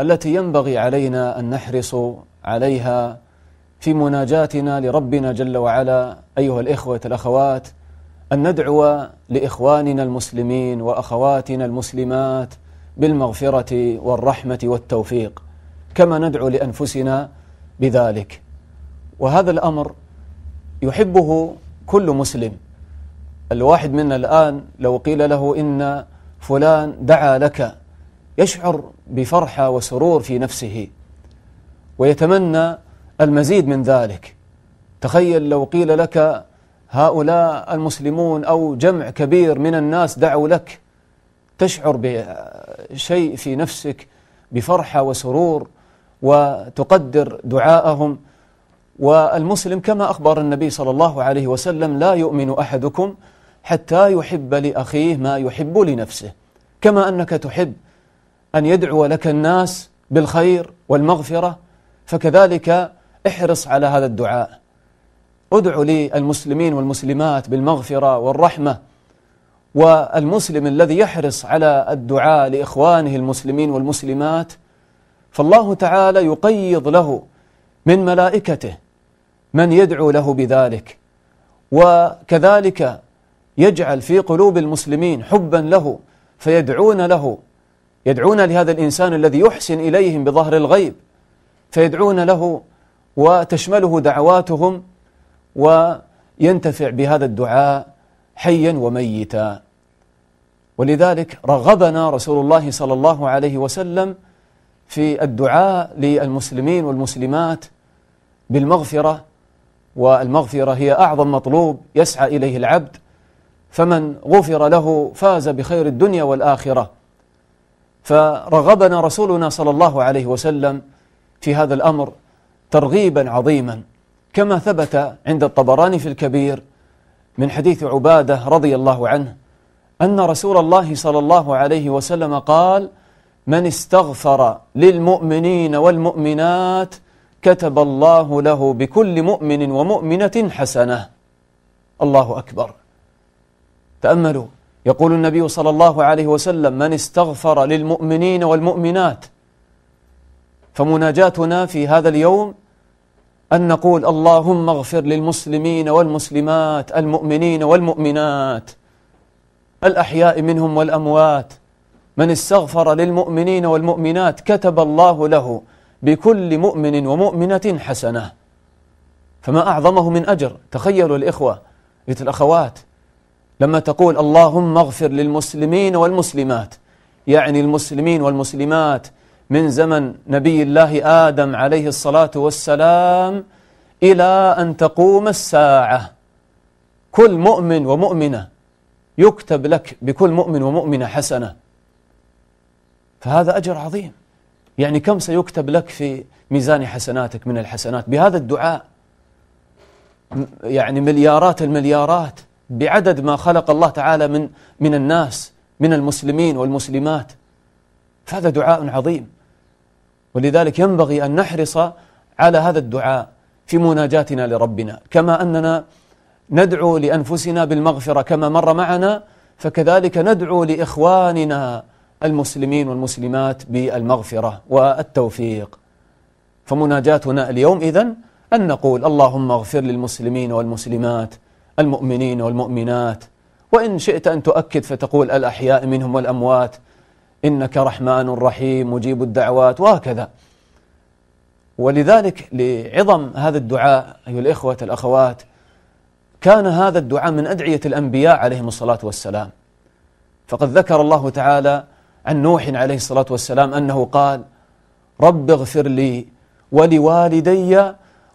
التي ينبغي علينا أن نحرص عليها في مناجاتنا لربنا جل وعلا أيها الإخوة الأخوات أن ندعو لإخواننا المسلمين وأخواتنا المسلمات بالمغفرة والرحمة والتوفيق كما ندعو لأنفسنا بذلك وهذا الأمر يحبه كل مسلم الواحد منا الآن لو قيل له إن فلان دعا لك يشعر بفرحة وسرور في نفسه ويتمنى المزيد من ذلك تخيل لو قيل لك هؤلاء المسلمون أو جمع كبير من الناس دعوا لك تشعر بشيء في نفسك بفرحة وسرور وتقدر دعاءهم والمسلم كما أخبر النبي صلى الله عليه وسلم لا يؤمن أحدكم حتى يحب لأخيه ما يحب لنفسه كما أنك تحب أن يدعو لك الناس بالخير والمغفرة فكذلك احرص على هذا الدعاء ادعو للمسلمين والمسلمات بالمغفرة والرحمة والمسلم الذي يحرص على الدعاء لإخوانه المسلمين والمسلمات فالله تعالى يقيض له من ملائكته من يدعو له بذلك وكذلك يجعل في قلوب المسلمين حبا له فيدعون له يدعون لهذا الإنسان الذي يحسن إليهم بظهر الغيب فيدعون له وتشمله دعواتهم وينتفع بهذا الدعاء حيا وميتا ولذلك رغبنا رسول الله صلى الله عليه وسلم في الدعاء للمسلمين والمسلمات بالمغفره والمغفره هي اعظم مطلوب يسعى اليه العبد فمن غفر له فاز بخير الدنيا والاخره فرغبنا رسولنا صلى الله عليه وسلم في هذا الأمر ترغيبا عظيما كما ثبت عند الطبراني في الكبير من حديث عبادة رضي الله عنه أن رسول الله صلى الله عليه وسلم قال من استغفر للمؤمنين والمؤمنات كتب الله له بكل مؤمن ومؤمنة حسنة الله أكبر تأملوا يقول النبي صلى الله عليه وسلم من استغفر للمؤمنين والمؤمنات فمناجاتنا في هذا اليوم أن نقول اللهم اغفر للمسلمين والمسلمات المؤمنين والمؤمنات الأحياء منهم والأموات من استغفر للمؤمنين والمؤمنات كتب الله له بكل مؤمن ومؤمنة حسنة فما أعظمه من أجر تخيلوا الإخوة الأخوات لما تقول اللهم اغفر للمسلمين والمسلمات يعني المسلمين والمسلمات من زمن نبي الله آدم عليه الصلاة والسلام إلى أن تقوم الساعة كل مؤمن ومؤمنة يكتب لك بكل مؤمن ومؤمنة حسنة فهذا أجر عظيم يعني كم سيكتب لك في ميزان حسناتك من الحسنات بهذا الدعاء يعني مليارات المليارات بعدد ما خلق الله تعالى من من الناس من المسلمين والمسلمات فهذا دعاء عظيم ولذلك ينبغي أن نحرص على هذا الدعاء في مناجاتنا لربنا كما أننا ندعو لأنفسنا بالمغفرة كما مر معنا فكذلك ندعو لإخواننا المسلمين والمسلمات بالمغفرة والتوفيق فمناجاتنا اليوم إذن أن نقول اللهم اغفر للمسلمين والمسلمات المؤمنين والمؤمنات وإن شئت أن تؤكد فتقول الأحياء منهم والأموات إنك رحمن رحيم مجيب الدعوات وهكذا ولذلك لعظم هذا الدعاء أيها الإخوة الأخوات كان هذا الدعاء من أدعية الأنبياء عليهم الصلاة والسلام فقد ذكر الله تعالى عن نوح عليه الصلاة والسلام أنه قال رب اغفر لي ولوالدي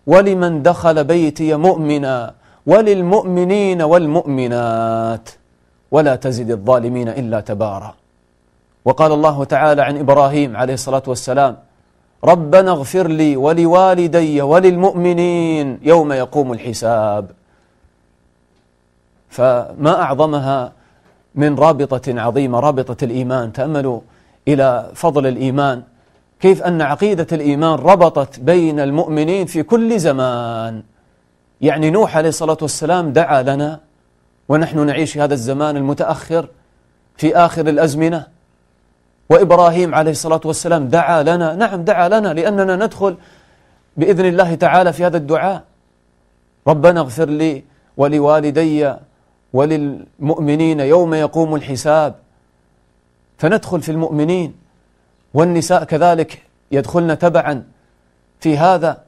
ولمن دخل بيتي مؤمنا وللمؤمنين والمؤمنات ولا تزد الظالمين إلا تبارا وقال الله تعالى عن إبراهيم عليه الصلاة والسلام ربنا اغفر لي ولوالدي وللمؤمنين يوم يقوم الحساب فما أعظمها من رابطة عظيمة رابطة الإيمان تأملوا إلى فضل الإيمان كيف أن عقيدة الإيمان ربطت بين المؤمنين في كل زمان يعني نوح عليه الصلاة والسلام دعا لنا ونحن نعيش في هذا الزمان المتأخر في آخر الأزمنة وإبراهيم عليه الصلاة والسلام دعا لنا نعم دعا لنا لأننا ندخل بإذن الله تعالى في هذا الدعاء ربنا اغفر لي ولوالدي وللمؤمنين يوم يقوم الحساب فندخل في المؤمنين والنساء كذلك يدخلن تبعا في هذا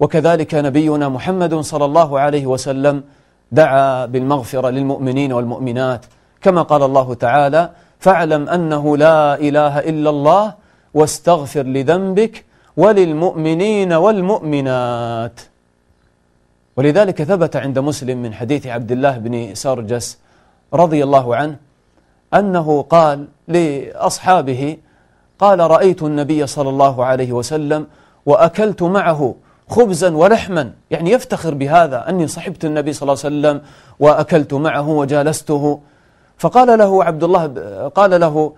وكذلك نبينا محمد صلى الله عليه وسلم دعا بالمغفرة للمؤمنين والمؤمنات كما قال الله تعالى فاعلم أنه لا إله إلا الله واستغفر لذنبك وللمؤمنين والمؤمنات ولذلك ثبت عند مسلم من حديث عبد الله بن سرجس رضي الله عنه أنه قال لأصحابه قال رأيت النبي صلى الله عليه وسلم وأكلت معه خبزا ولحما يعني يفتخر بهذا أني صحبت النبي صلى الله عليه وسلم وأكلت معه وجالسته فقال له عبد الله قال له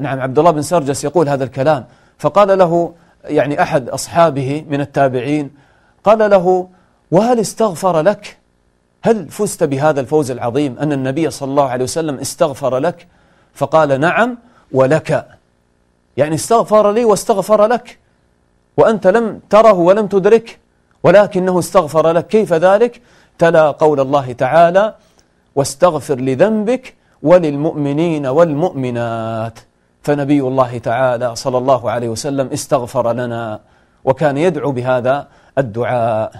نعم عبد الله بن سرجس يقول هذا الكلام فقال له يعني أحد أصحابه من التابعين قال له وهل استغفر لك هل فزت بهذا الفوز العظيم أن النبي صلى الله عليه وسلم استغفر لك فقال نعم ولك يعني استغفر لي واستغفر لك وأنت لم تره ولم تدرك ولكنه استغفر لك كيف ذلك تلا قول الله تعالى واستغفر لذنبك وللمؤمنين والمؤمنات فنبي الله تعالى صلى الله عليه وسلم استغفر لنا وكان يدعو بهذا الدعاء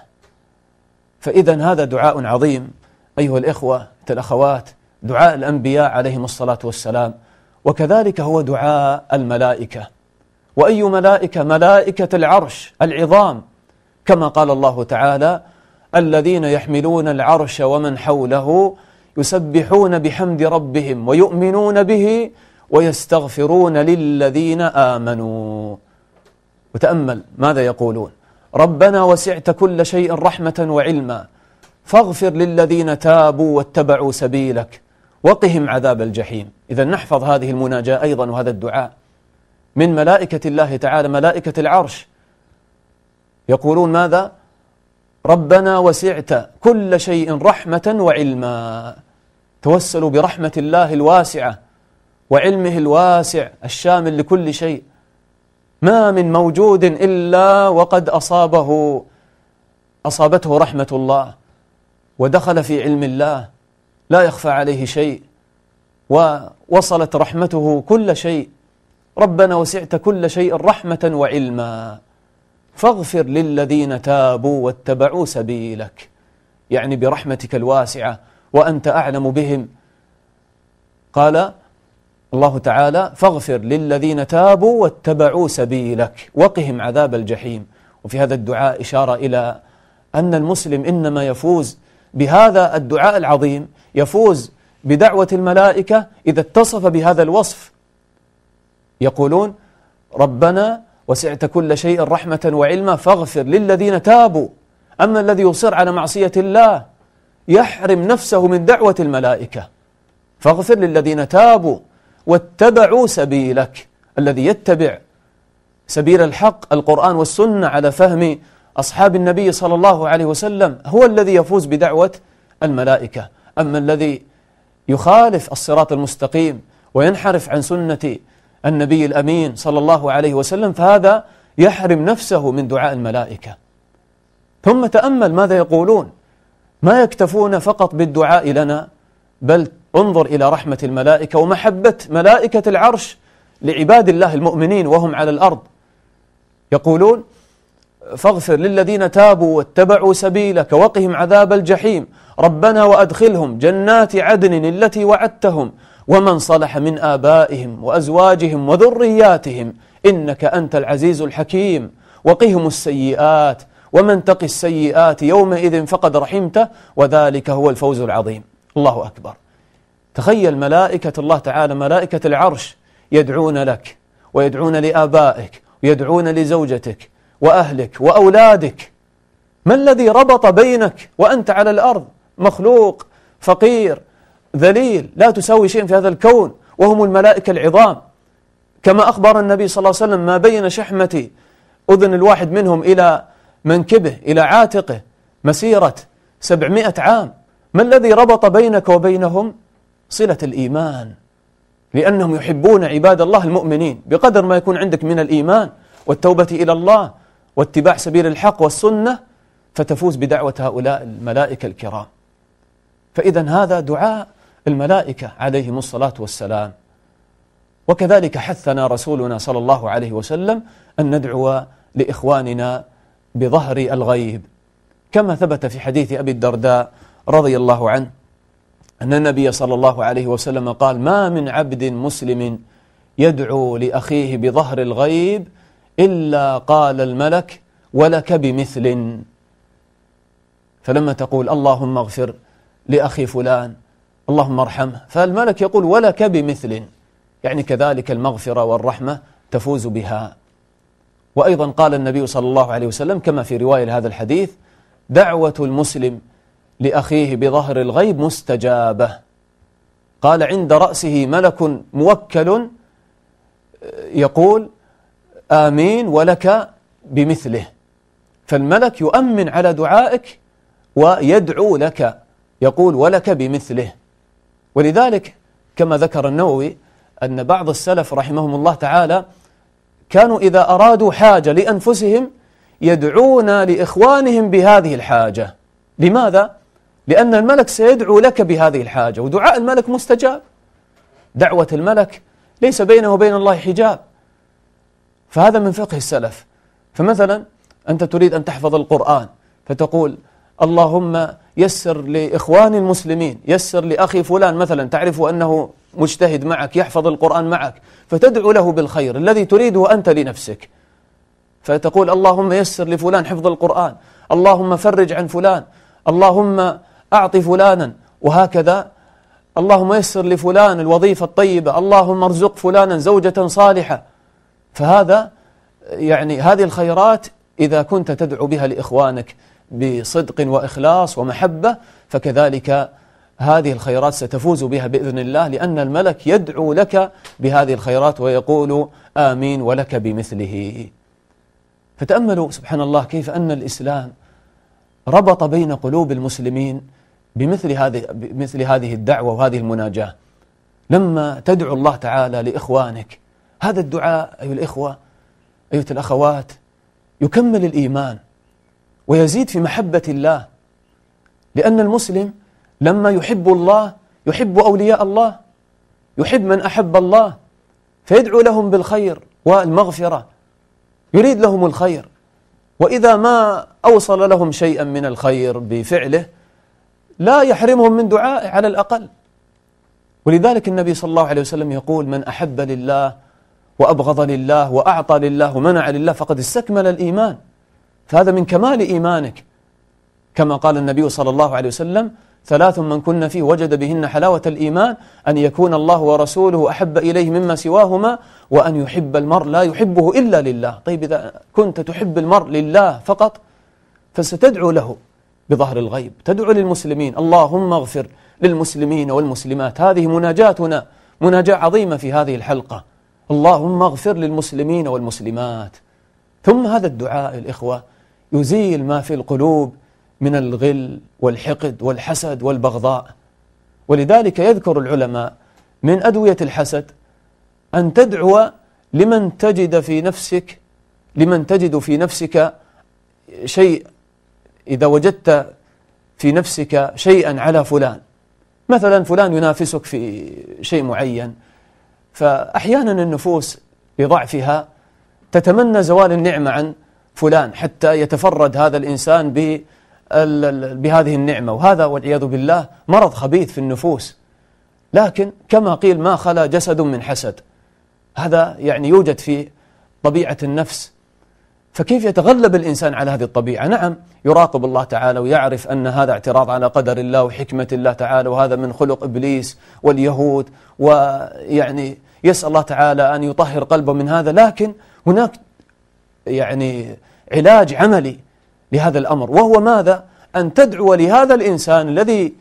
فإذا هذا دعاء عظيم أيها الإخوة الأخوات دعاء الأنبياء عليهم الصلاة والسلام وكذلك هو دعاء الملائكة وأي ملائكة ملائكة العرش العظام كما قال الله تعالى الذين يحملون العرش ومن حوله يسبحون بحمد ربهم ويؤمنون به ويستغفرون للذين آمنوا وتأمل ماذا يقولون ربنا وسعت كل شيء رحمة وعلما فاغفر للذين تابوا واتبعوا سبيلك وقهم عذاب الجحيم إذا نحفظ هذه المناجاة أيضا وهذا الدعاء من ملائكة الله تعالى ملائكة العرش يقولون ماذا ربنا وسعت كل شيء رحمة وعلما توسلوا برحمة الله الواسعة وعلمه الواسع الشامل لكل شيء ما من موجود إلا وقد أصابه أصابته رحمة الله ودخل في علم الله لا يخفى عليه شيء ووصلت رحمته كل شيء ربنا وسعت كل شيء رحمة وعلما فاغفر للذين تابوا واتبعوا سبيلك يعني برحمتك الواسعة وأنت أعلم بهم قال الله تعالى فاغفر للذين تابوا واتبعوا سبيلك وقهم عذاب الجحيم وفي هذا الدعاء إشارة إلى أن المسلم إنما يفوز بهذا الدعاء العظيم يفوز بدعوة الملائكة إذا اتصف بهذا الوصف يقولون ربنا وسعت كل شيء رحمة وعلما فاغفر للذين تابوا أما الذي يصر على معصية الله يحرم نفسه من دعوة الملائكة فاغفر للذين تابوا واتبعوا سبيلك الذي يتبع سبيل الحق القرآن والسنة على فهم أصحاب النبي صلى الله عليه وسلم هو الذي يفوز بدعوة الملائكة أما الذي يخالف الصراط المستقيم وينحرف عن سنة النبي الأمين صلى الله عليه وسلم فهذا يحرم نفسه من دعاء الملائكة ثم تأمل ماذا يقولون ما يكتفون فقط بالدعاء لنا بل انظر إلى رحمة الملائكة ومحبة ملائكة العرش لعباد الله المؤمنين وهم على الأرض يقولون فاغفر للذين تابوا واتبعوا سبيلك وقهم عذاب الجحيم ربنا وأدخلهم جنات عدن التي وعدتهم ومن صلح من آبائهم وأزواجهم وذرياتهم إنك أنت العزيز الحكيم وقهم السيئات ومن تق السيئات يومئذ فقد رحمته وذلك هو الفوز العظيم الله أكبر تخيل ملائكة الله تعالى ملائكة العرش يدعون لك ويدعون لآبائك ويدعون لزوجتك وأهلك وأولادك ما الذي ربط بينك وأنت على الأرض مخلوق فقير ذليل لا تساوي شيء في هذا الكون وهم الملائكة العظام كما أخبر النبي صلى الله عليه وسلم ما بين شحمة أذن الواحد منهم إلى منكبه إلى عاتقه مسيرة سبعمائة عام ما الذي ربط بينك وبينهم صلة الإيمان لأنهم يحبون عباد الله المؤمنين بقدر ما يكون عندك من الإيمان والتوبة إلى الله واتباع سبيل الحق والسنة فتفوز بدعوة هؤلاء الملائكة الكرام فإذا هذا دعاء الملائكة عليهم الصلاة والسلام وكذلك حثنا رسولنا صلى الله عليه وسلم أن ندعو لإخواننا بظهر الغيب كما ثبت في حديث أبي الدرداء رضي الله عنه أن النبي صلى الله عليه وسلم قال ما من عبد مسلم يدعو لأخيه بظهر الغيب إلا قال الملك ولك بمثل فلما تقول اللهم اغفر لأخي فلان اللهم ارحمه فالملك يقول ولك بمثل يعني كذلك المغفرة والرحمة تفوز بها وأيضا قال النبي صلى الله عليه وسلم كما في رواية لهذا الحديث دعوة المسلم لأخيه بظهر الغيب مستجابة قال عند رأسه ملك موكل آه، يقول آمين ولك بمثله فالملك يؤمن على دعائك ويدعو لك يقول ولك بمثله ولذلك كما ذكر النووي أن بعض السلف رحمهم الله تعالى كانوا إذا أرادوا حاجة لأنفسهم يدعون لإخوانهم بهذه الحاجة لماذا؟ لأن الملك سيدعو لك بهذه الحاجة ودعاء الملك مستجاب دعوة الملك ليس بينه وبين الله حجاب فهذا من فقه السلف فمثلا أنت تريد أن تحفظ القرآن فتقول اللهم يسر لإخواني المسلمين يسر لأخي فلان مثلا تعرف أنه مجتهد معك يحفظ القرآن معك فتدعو له بالخير الذي تريده أنت لنفسك فتقول اللهم يسر لفلان حفظ القرآن اللهم فرج عن فلان اللهم أعطي فلانا وهكذا اللهم يسر لفلان الوظيفة الطيبة اللهم ارزق فلانا زوجة صالحة فهذا يعني هذه الخيرات إذا كنت تدعو بها لإخوانك بصدق وإخلاص ومحبة فكذلك هذه الخيرات ستفوز بها بإذن الله لأن الملك يدعو لك بهذه الخيرات ويقول آمين ولك بمثله فتأملوا سبحان الله كيف أن الإسلام ربط بين قلوب المسلمين بمثل هذه بمثل هذه الدعوة وهذه المناجاة لما تدعو الله تعالى لإخوانك هذا الدعاء أيها الإخوة أيها الأخوات يكمل الإيمان ويزيد في محبة الله لأن المسلم لما يحب الله يحب أولياء الله يحب من أحب الله فيدعو لهم بالخير والمغفرة يريد لهم الخير وإذا ما أوصل لهم شيئا من الخير بفعله لا يحرمهم من دعائه على الأقل ولذلك النبي صلى الله عليه وسلم يقول من أحب لله وأبغض لله وأعطى لله ومنع لله فقد استكمل الإيمان فهذا من كمال إيمانك كما قال النبي صلى الله عليه وسلم ثلاث من كن فيه وجد بهن حلاوة الإيمان أن يكون الله ورسوله أحب إليه مما سواهما وأن يحب المرء لا يحبه إلا لله طيب إذا كنت تحب المرء لله فقط فستدعو له بظهر الغيب تدعو للمسلمين اللهم اغفر للمسلمين والمسلمات هذه مناجاتنا مناجاة عظيمة في هذه الحلقة اللهم اغفر للمسلمين والمسلمات ثم هذا الدعاء الإخوة يزيل ما في القلوب من الغل والحقد والحسد والبغضاء ولذلك يذكر العلماء من أدوية الحسد أن تدعو لمن تجد في نفسك لمن تجد في نفسك شيء إذا وجدت في نفسك شيئا على فلان مثلا فلان ينافسك في شيء معين فأحيانا النفوس لضعفها تتمنى زوال النعمة عن فلان حتى يتفرد هذا الإنسان بهذه النعمة وهذا والعياذ بالله مرض خبيث في النفوس لكن كما قيل ما خلا جسد من حسد هذا يعني يوجد في طبيعة النفس فكيف يتغلب الإنسان على هذه الطبيعة نعم يراقب الله تعالى ويعرف أن هذا اعتراض على قدر الله وحكمة الله تعالى وهذا من خلق إبليس واليهود ويعني يسأل الله تعالى أن يطهر قلبه من هذا لكن هناك يعني علاج عملي لهذا الأمر وهو ماذا؟ أن تدعو لهذا الإنسان الذي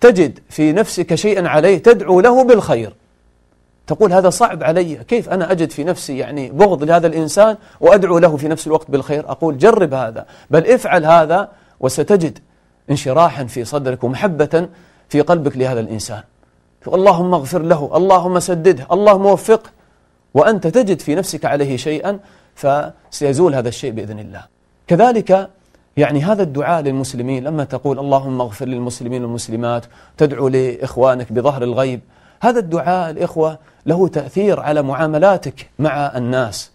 تجد في نفسك شيئا عليه تدعو له بالخير تقول هذا صعب علي كيف أنا أجد في نفسي يعني بغض لهذا الإنسان وأدعو له في نفس الوقت بالخير أقول جرب هذا بل افعل هذا وستجد انشراحا في صدرك ومحبة في قلبك لهذا الإنسان اللهم اغفر له اللهم سدده اللهم وفقه وأنت تجد في نفسك عليه شيئا فسيزول هذا الشيء بإذن الله كذلك يعني هذا الدعاء للمسلمين لما تقول اللهم اغفر للمسلمين والمسلمات تدعو لإخوانك بظهر الغيب هذا الدعاء الإخوة له تأثير على معاملاتك مع الناس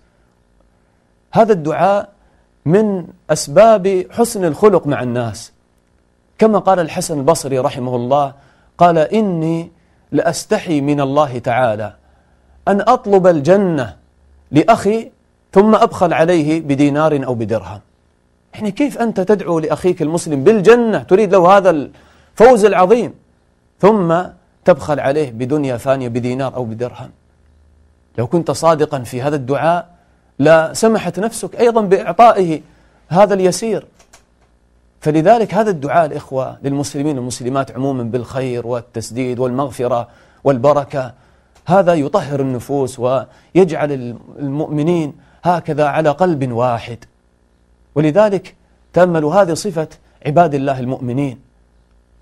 هذا الدعاء من أسباب حسن الخلق مع الناس كما قال الحسن البصري رحمه الله قال إني لأستحي من الله تعالى أن أطلب الجنة لأخي ثم أبخل عليه بدينار أو بدرهم يعني كيف أنت تدعو لأخيك المسلم بالجنة تريد له هذا الفوز العظيم ثم تبخل عليه بدنيا ثانية بدينار أو بدرهم لو كنت صادقا في هذا الدعاء لا سمحت نفسك أيضا بإعطائه هذا اليسير فلذلك هذا الدعاء الإخوة للمسلمين والمسلمات عموما بالخير والتسديد والمغفرة والبركة هذا يطهر النفوس ويجعل المؤمنين هكذا على قلب واحد ولذلك تأملوا هذه صفة عباد الله المؤمنين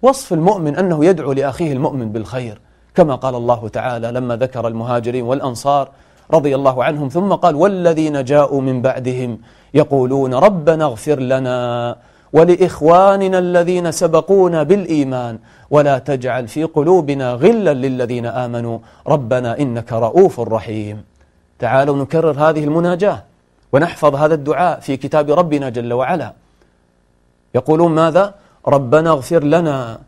وصف المؤمن أنه يدعو لأخيه المؤمن بالخير كما قال الله تعالى لما ذكر المهاجرين والأنصار رضي الله عنهم ثم قال والذين جاءوا من بعدهم يقولون ربنا اغفر لنا ولإخواننا الذين سبقونا بالإيمان ولا تجعل في قلوبنا غلا للذين آمنوا ربنا إنك رؤوف رحيم تعالوا نكرر هذه المناجاة ونحفظ هذا الدعاء في كتاب ربنا جل وعلا يقولون ماذا ربنا اغفر لنا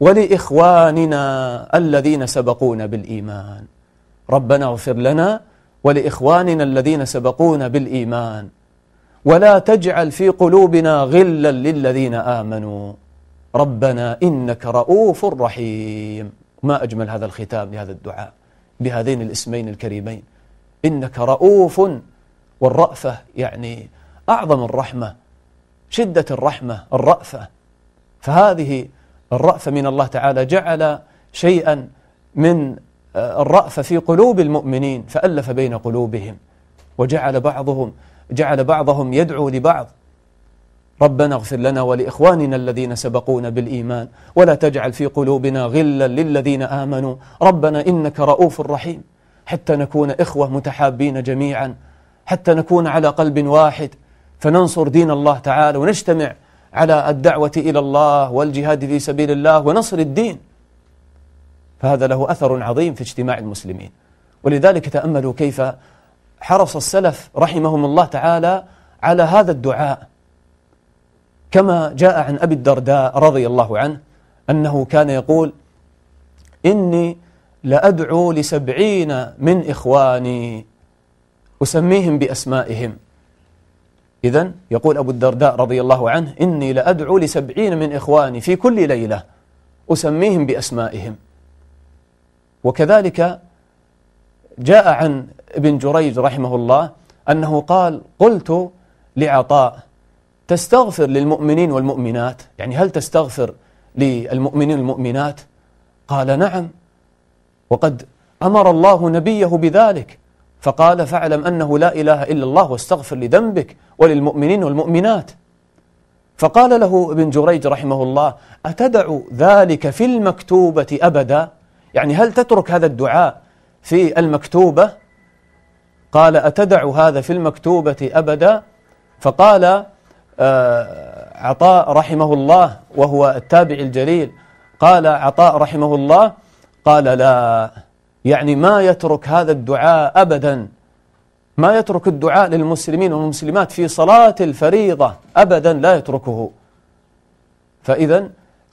ولإخواننا الذين سبقونا بالإيمان ربنا اغفر لنا ولإخواننا الذين سبقونا بالإيمان ولا تجعل في قلوبنا غلا للذين آمنوا ربنا إنك رؤوف رحيم ما أجمل هذا الختام لهذا الدعاء بهذين الاسمين الكريمين إنك رؤوف والرأفة يعني أعظم الرحمة شدة الرحمة الرأفة فهذه الرأفة من الله تعالى جعل شيئا من آه، الرأفة في قلوب المؤمنين فألف بين قلوبهم وجعل بعضهم جعل بعضهم يدعو لبعض ربنا اغفر لنا ولاخواننا الذين سبقونا بالايمان ولا تجعل في قلوبنا غلا للذين امنوا ربنا انك رؤوف رحيم حتى نكون إخوة متحابين جميعا حتى نكون على قلب واحد فننصر دين الله تعالى ونجتمع على الدعوة إلى الله والجهاد في سبيل الله ونصر الدين فهذا له أثر عظيم في اجتماع المسلمين ولذلك تأملوا كيف حرص السلف رحمهم الله تعالى على هذا الدعاء كما جاء عن أبي الدرداء رضي الله عنه أنه كان يقول إني لأدعو لسبعين من إخواني أسميهم بأسمائهم إذا يقول أبو الدرداء رضي الله عنه إني لأدعو لسبعين من إخواني في كل ليلة أسميهم بأسمائهم وكذلك جاء عن ابن جريج رحمه الله أنه قال قلت لعطاء تستغفر للمؤمنين والمؤمنات يعني هل تستغفر للمؤمنين والمؤمنات قال نعم وقد أمر الله نبيه بذلك فقال فاعلم أنه لا إله إلا الله واستغفر لذنبك وللمؤمنين والمؤمنات فقال له ابن جريج رحمه الله أتدع ذلك في المكتوبة أبدا يعني هل تترك هذا الدعاء في المكتوبة قال أتدع هذا في المكتوبة أبدا فقال آه، عطاء رحمه الله وهو التابع الجليل قال عطاء رحمه الله قال لا يعني ما يترك هذا الدعاء أبدا ما يترك الدعاء للمسلمين والمسلمات في صلاة الفريضة أبدا لا يتركه فإذا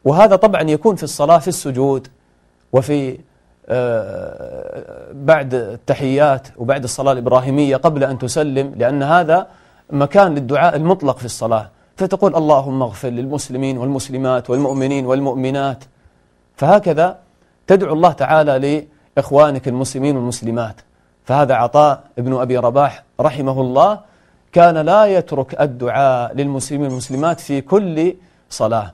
وهذا طبعا يكون في الصلاة في السجود وفي آه، بعد التحيات وبعد الصلاة الإبراهيمية قبل أن تسلم لأن هذا مكان للدعاء المطلق في الصلاة فتقول اللهم اغفر للمسلمين والمسلمات والمؤمنين والمؤمنات فهكذا تدعو الله تعالى لإخوانك المسلمين والمسلمات فهذا عطاء ابن أبي رباح رحمه الله كان لا يترك الدعاء للمسلمين والمسلمات في كل صلاة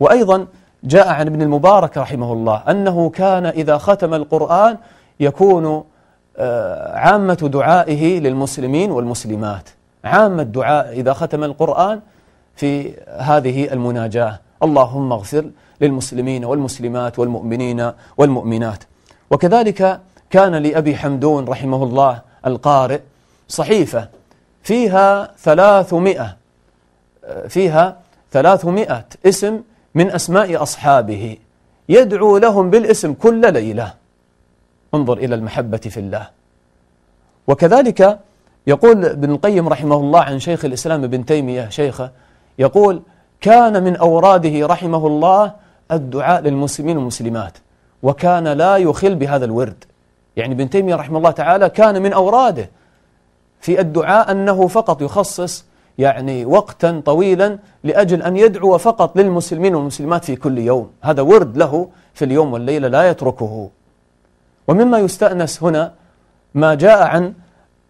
وأيضا جاء عن ابن المبارك رحمه الله أنه كان إذا ختم القرآن يكون آه، عامة دعائه للمسلمين والمسلمات عامة دعاء إذا ختم القرآن في هذه المناجاة اللهم اغفر للمسلمين والمسلمات والمؤمنين والمؤمنات وكذلك كان لأبي حمدون رحمه الله القارئ صحيفة فيها ثلاثمائة فيها ثلاثمائة اسم من أسماء أصحابه يدعو لهم بالاسم كل ليلة انظر إلى المحبة في الله وكذلك يقول ابن القيم رحمه الله عن شيخ الإسلام ابن تيمية شيخه يقول كان من أوراده رحمه الله الدعاء للمسلمين والمسلمات وكان لا يخل بهذا الورد يعني ابن تيمية رحمه الله تعالى كان من أوراده في الدعاء أنه فقط يخصص يعني وقتا طويلا لأجل أن يدعو فقط للمسلمين والمسلمات في كل يوم هذا ورد له في اليوم والليلة لا يتركه ومما يستأنس هنا ما جاء عن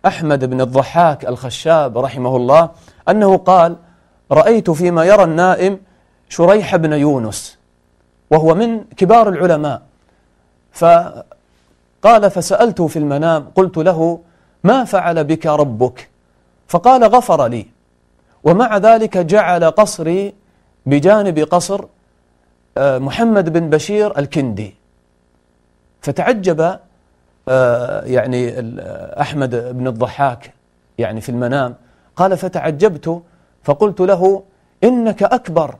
أحمد بن الضحاك الخشاب رحمه الله أنه قال رأيت فيما يرى النائم شريح بن يونس وهو من كبار العلماء فقال فسألته في المنام قلت له ما فعل بك ربك فقال غفر لي ومع ذلك جعل قصري بجانب قصر آه، محمد بن بشير الكندي فتعجب آه، يعني آه، أحمد بن الضحاك يعني في المنام قال فتعجبت فقلت له إنك أكبر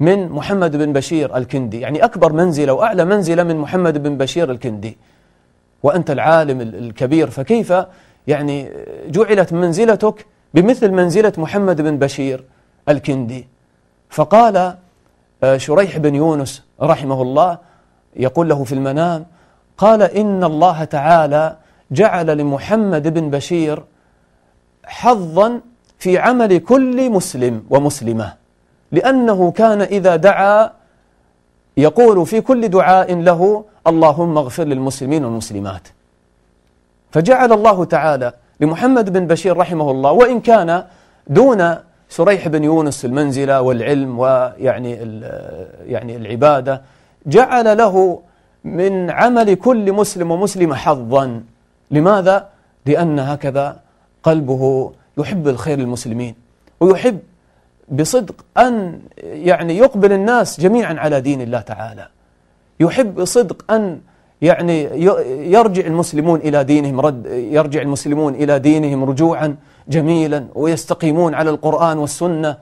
من محمد بن بشير الكندي يعني أكبر منزلة وأعلى منزلة من محمد بن بشير الكندي وأنت العالم الكبير فكيف يعني جعلت منزلتك بمثل منزلة محمد بن بشير الكندي فقال آه، شريح بن يونس رحمه الله يقول له في المنام قال إن الله تعالى جعل لمحمد بن بشير حظا في عمل كل مسلم ومسلمه لأنه كان إذا دعا يقول في كل دعاء له اللهم اغفر للمسلمين والمسلمات فجعل الله تعالى لمحمد بن بشير رحمه الله وإن كان دون سريح بن يونس المنزلة والعلم ويعني يعني العبادة جعل له من عمل كل مسلم ومسلمة حظا لماذا؟ لأن هكذا قلبه يحب الخير للمسلمين ويحب بصدق أن يعني يقبل الناس جميعا على دين الله تعالى يحب بصدق أن يعني يرجع المسلمون إلى دينهم رد يرجع المسلمون إلى دينهم رجوعا جميلا ويستقيمون على القرآن والسنة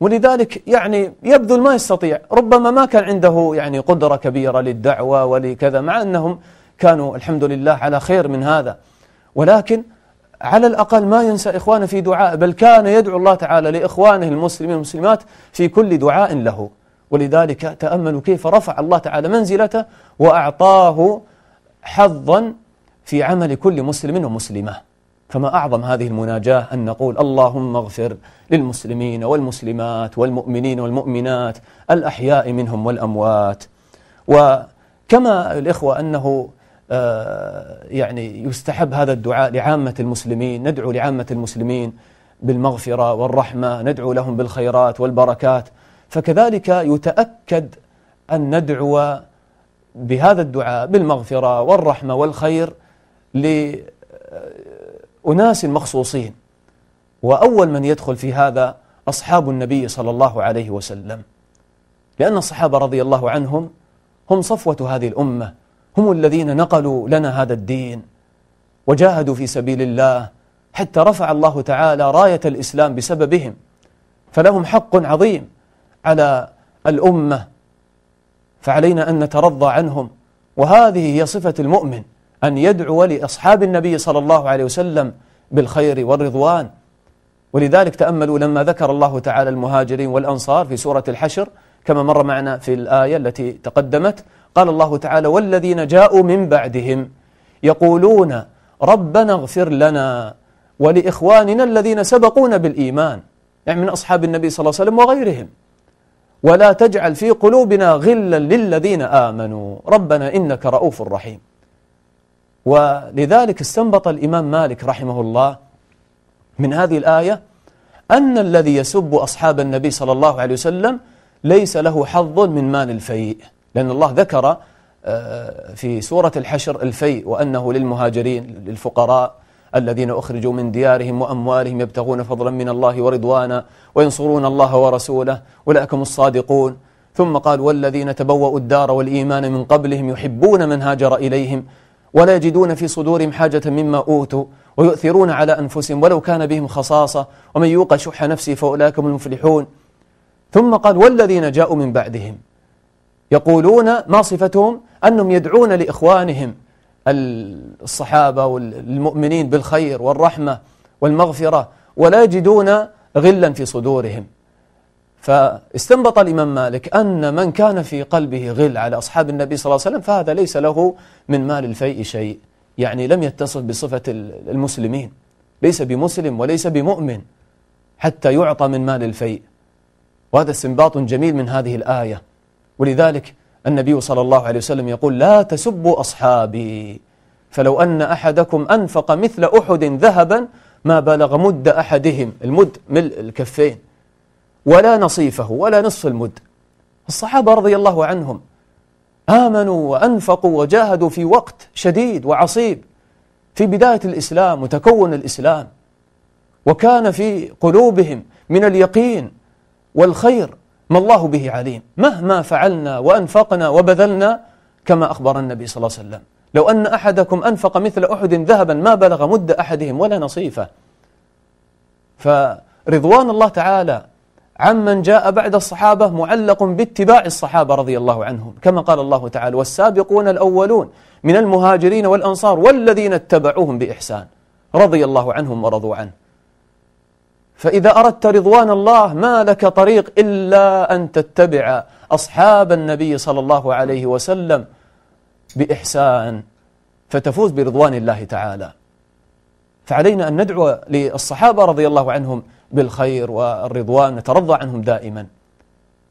ولذلك يعني يبذل ما يستطيع ربما ما كان عنده يعني قدرة كبيرة للدعوة ولكذا مع أنهم كانوا الحمد لله على خير من هذا ولكن على الأقل ما ينسى إخوانه في دعاء بل كان يدعو الله تعالى لإخوانه المسلمين والمسلمات في كل دعاء له ولذلك تأملوا كيف رفع الله تعالى منزلته وأعطاه حظا في عمل كل مسلم ومسلمة فما أعظم هذه المناجاة أن نقول اللهم اغفر للمسلمين والمسلمات والمؤمنين والمؤمنات الأحياء منهم والأموات وكما الإخوة أنه آه، يعني يستحب هذا الدعاء لعامة المسلمين ندعو لعامة المسلمين بالمغفرة والرحمة ندعو لهم بالخيرات والبركات فكذلك يتأكد أن ندعو بهذا الدعاء بالمغفرة والرحمة والخير لأناس مخصوصين وأول من يدخل في هذا أصحاب النبي صلى الله عليه وسلم لأن الصحابة رضي الله عنهم هم صفوة هذه الأمة هم الذين نقلوا لنا هذا الدين وجاهدوا في سبيل الله حتى رفع الله تعالى راية الإسلام بسببهم فلهم حق عظيم على الأمة فعلينا أن نترضى عنهم وهذه هي صفة المؤمن أن يدعو لأصحاب النبي صلى الله عليه وسلم بالخير والرضوان ولذلك تأملوا لما ذكر الله تعالى المهاجرين والأنصار في سورة الحشر كما مر معنا في الآية التي تقدمت قال الله تعالى والذين جاءوا من بعدهم يقولون ربنا اغفر لنا ولإخواننا الذين سبقونا بالإيمان يعني من أصحاب النبي صلى الله عليه وسلم وغيرهم ولا تجعل في قلوبنا غلا للذين آمنوا ربنا إنك رؤوف رحيم ولذلك استنبط الإمام مالك رحمه الله من هذه الآية أن الذي يسب أصحاب النبي صلى الله عليه وسلم ليس له حظ من مال الفيء لأن الله ذكر آه، في سورة الحشر الفيء وأنه للمهاجرين للفقراء الذين أخرجوا من ديارهم وأموالهم يبتغون فضلا من الله ورضوانا وينصرون الله ورسوله أولئك هم الصادقون ثم قال والذين تبوأوا الدار والإيمان من قبلهم يحبون من هاجر إليهم ولا يجدون في صدورهم حاجة مما أوتوا ويؤثرون على أنفسهم ولو كان بهم خصاصة ومن يوق شح نفسه فأولئك هم المفلحون ثم قال والذين جاءوا من بعدهم يقولون ما صفتهم أنهم يدعون لإخوانهم الصحابة والمؤمنين بالخير والرحمة والمغفرة ولا يجدون غلا في صدورهم فاستنبط الإمام مالك أن من كان في قلبه غل على أصحاب النبي صلى الله عليه وسلم فهذا ليس له من مال الفيء شيء يعني لم يتصف بصفة المسلمين ليس بمسلم وليس بمؤمن حتى يعطى من مال الفيء وهذا استنباط جميل من هذه الآية ولذلك النبي صلى الله عليه وسلم يقول لا تسبوا أصحابي فلو أن أحدكم أنفق مثل أحد ذهبا ما بلغ مد أحدهم المد ملء الكفين ولا نصيفه ولا نصف المد الصحابة رضي الله عنهم آمنوا وأنفقوا وجاهدوا في وقت شديد وعصيب في بداية الإسلام وتكون الإسلام وكان في قلوبهم من اليقين والخير ما الله به عليم مهما فعلنا وأنفقنا وبذلنا كما أخبر النبي صلى الله عليه وسلم لو أن أحدكم أنفق مثل أحد ذهبا ما بلغ مد أحدهم ولا نصيفه فرضوان الله تعالى عمن جاء بعد الصحابة معلق باتباع الصحابة رضي الله عنهم كما قال الله تعالى والسابقون الأولون من المهاجرين والأنصار والذين اتبعوهم بإحسان رضي الله عنهم ورضوا عنه فإذا أردت رضوان الله ما لك طريق إلا أن تتبع أصحاب النبي صلى الله عليه وسلم بإحسان فتفوز برضوان الله تعالى فعلينا أن ندعو للصحابة رضي الله عنهم بالخير والرضوان نترضى عنهم دائما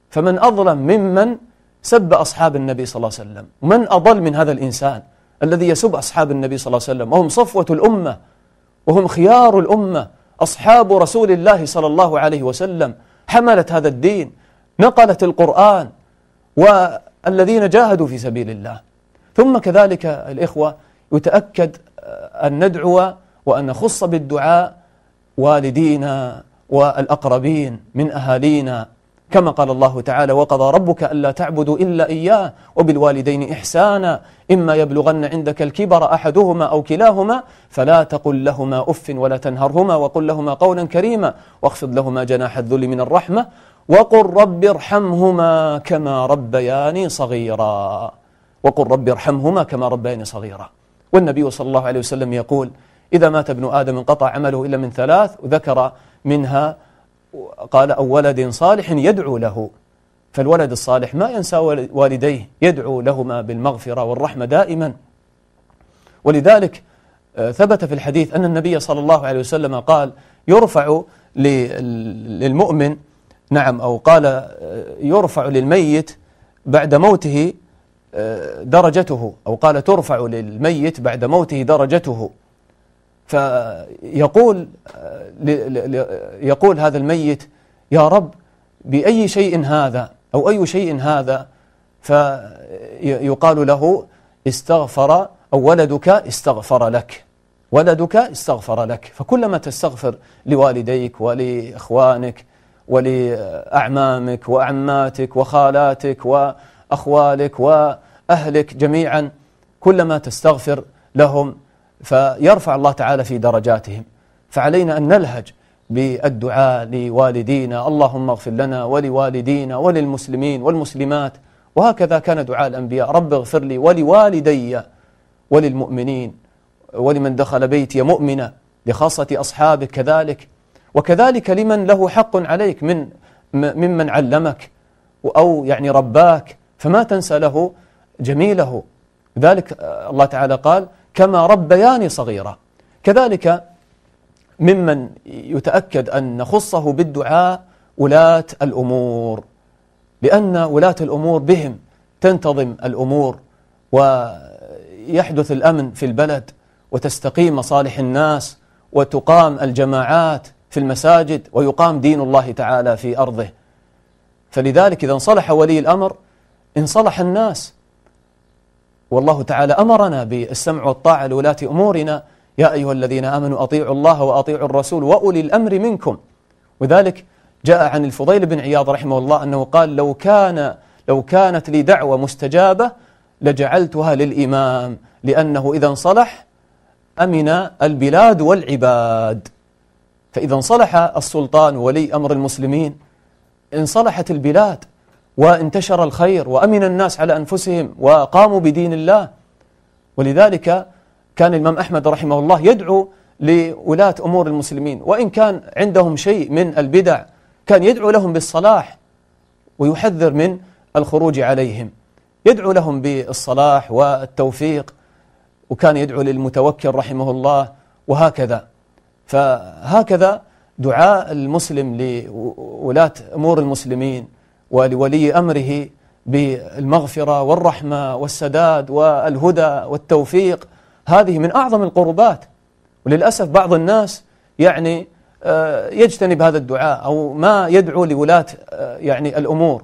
فمن أظلم ممن سب أصحاب النبي صلى الله عليه وسلم من أضل من هذا الإنسان الذي يسب أصحاب النبي صلى الله عليه وسلم وهم صفوة الأمة وهم خيار الأمة أصحاب رسول الله صلى الله عليه وسلم حملت هذا الدين نقلت القرآن والذين جاهدوا في سبيل الله ثم كذلك الإخوة يتأكد آه، أن ندعو وأن نخص بالدعاء والدينا والأقربين من أهالينا كما قال الله تعالى وقضى ربك ألا تعبدوا إلا إياه وبالوالدين إحسانا إما يبلغن عندك الكبر أحدهما أو كلاهما فلا تقل لهما أف ولا تنهرهما وقل لهما قولا كريما واخفض لهما جناح الذل من الرحمة وقل رب ارحمهما كما ربياني صغيرا وقل رب ارحمهما كما ربياني صغيرا والنبي صلى الله عليه وسلم يقول إذا مات ابن آدم انقطع عمله إلا من ثلاث وذكر منها قال أو ولد صالح يدعو له فالولد الصالح ما ينسى والديه يدعو لهما بالمغفرة والرحمة دائما ولذلك آه، ثبت في الحديث أن النبي صلى الله عليه وسلم قال يرفع للمؤمن نعم أو قال آه، يرفع للميت بعد موته آه، درجته أو قال ترفع للميت بعد موته درجته فيقول آه، يقول هذا الميت يا رب بأي شيء هذا أو أي شيء هذا فيقال له استغفر أو ولدك استغفر لك ولدك استغفر لك فكلما تستغفر لوالديك ولإخوانك ولأعمامك وأعماتك وخالاتك وأخوالك وأهلك جميعا كلما تستغفر لهم فيرفع الله تعالى في درجاتهم فعلينا أن نلهج بالدعاء لوالدينا اللهم اغفر لنا ولوالدينا وللمسلمين والمسلمات وهكذا كان دعاء الأنبياء رب اغفر لي ولوالدي وللمؤمنين ولمن دخل بيتي مؤمنا لخاصة أصحابك كذلك وكذلك لمن له حق عليك من ممن علمك أو يعني رباك فما تنسى له جميله ذلك آه، الله تعالى قال كما ربيان صغيرة كذلك ممن يتأكد أن نخصه بالدعاء ولاة الأمور لأن ولاة الأمور بهم تنتظم الأمور ويحدث الأمن في البلد وتستقيم مصالح الناس وتقام الجماعات في المساجد ويقام دين الله تعالى في أرضه فلذلك إذا انصلح ولي الأمر انصلح الناس والله تعالى أمرنا بالسمع والطاعة لولاة أمورنا يا أيها الذين آمنوا أطيعوا الله وأطيعوا الرسول وأولي الأمر منكم وذلك جاء عن الفضيل بن عياض رحمه الله أنه قال لو كان لو كانت لي دعوة مستجابة لجعلتها للإمام لأنه إذا انصلح أمن البلاد والعباد فإذا انصلح السلطان ولي أمر المسلمين انصلحت البلاد وانتشر الخير وأمن الناس على أنفسهم وقاموا بدين الله ولذلك كان الإمام أحمد رحمه الله يدعو لولاة أمور المسلمين وإن كان عندهم شيء من البدع كان يدعو لهم بالصلاح ويحذر من الخروج عليهم يدعو لهم بالصلاح والتوفيق وكان يدعو للمتوكل رحمه الله وهكذا فهكذا دعاء المسلم لولاة أمور المسلمين ولولي أمره بالمغفرة والرحمة والسداد والهدى والتوفيق هذه من أعظم القربات وللأسف بعض الناس يعني آه، يجتنب هذا الدعاء أو ما يدعو لولاة آه، يعني الأمور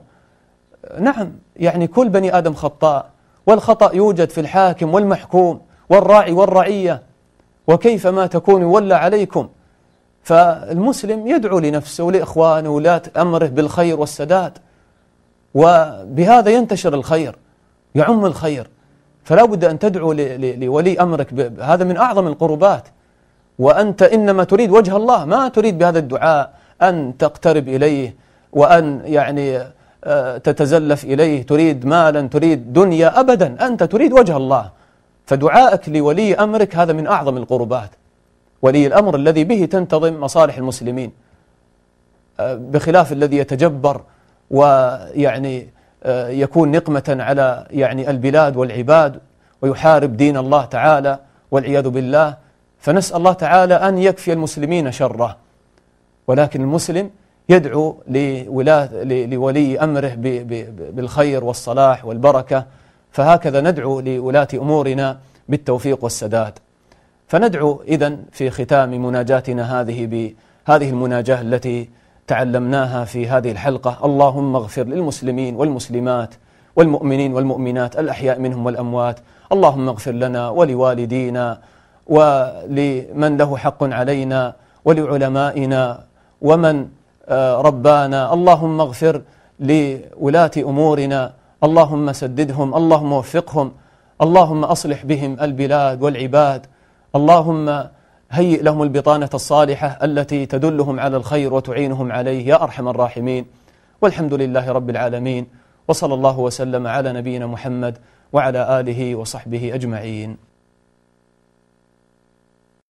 نعم يعني كل بني آدم خطاء والخطأ يوجد في الحاكم والمحكوم والراعي والرعية وكيف ما تكون يولى عليكم فالمسلم يدعو لنفسه ولإخوانه ولاة أمره بالخير والسداد وبهذا ينتشر الخير يعم الخير فلا بد أن تدعو لولي أمرك هذا من أعظم القربات وأنت إنما تريد وجه الله ما تريد بهذا الدعاء أن تقترب إليه وأن يعني آه، تتزلف إليه تريد مالا تريد دنيا أبدا أنت تريد وجه الله فدعائك لولي أمرك هذا من أعظم القربات ولي الأمر الذي به تنتظم مصالح المسلمين آه، بخلاف الذي يتجبر ويعني آه، يكون نقمة على يعني البلاد والعباد ويحارب دين الله تعالى والعياذ بالله فنسأل الله تعالى أن يكفي المسلمين شره ولكن المسلم يدعو لولاة لولي أمره بالخير والصلاح والبركة فهكذا ندعو لولاة أمورنا بالتوفيق والسداد فندعو إذا في ختام مناجاتنا هذه بهذه المناجاة التي تعلمناها في هذه الحلقة اللهم اغفر للمسلمين والمسلمات والمؤمنين والمؤمنات الأحياء منهم والأموات اللهم اغفر لنا ولوالدينا ولمن له حق علينا ولعلمائنا ومن آه، ربانا اللهم اغفر لولاة أمورنا اللهم سددهم اللهم وفقهم اللهم أصلح بهم البلاد والعباد اللهم هيئ لهم البطانة الصالحة التي تدلهم على الخير وتعينهم عليه يا أرحم الراحمين والحمد لله رب العالمين وصلى الله وسلم على نبينا محمد وعلى آله وصحبه أجمعين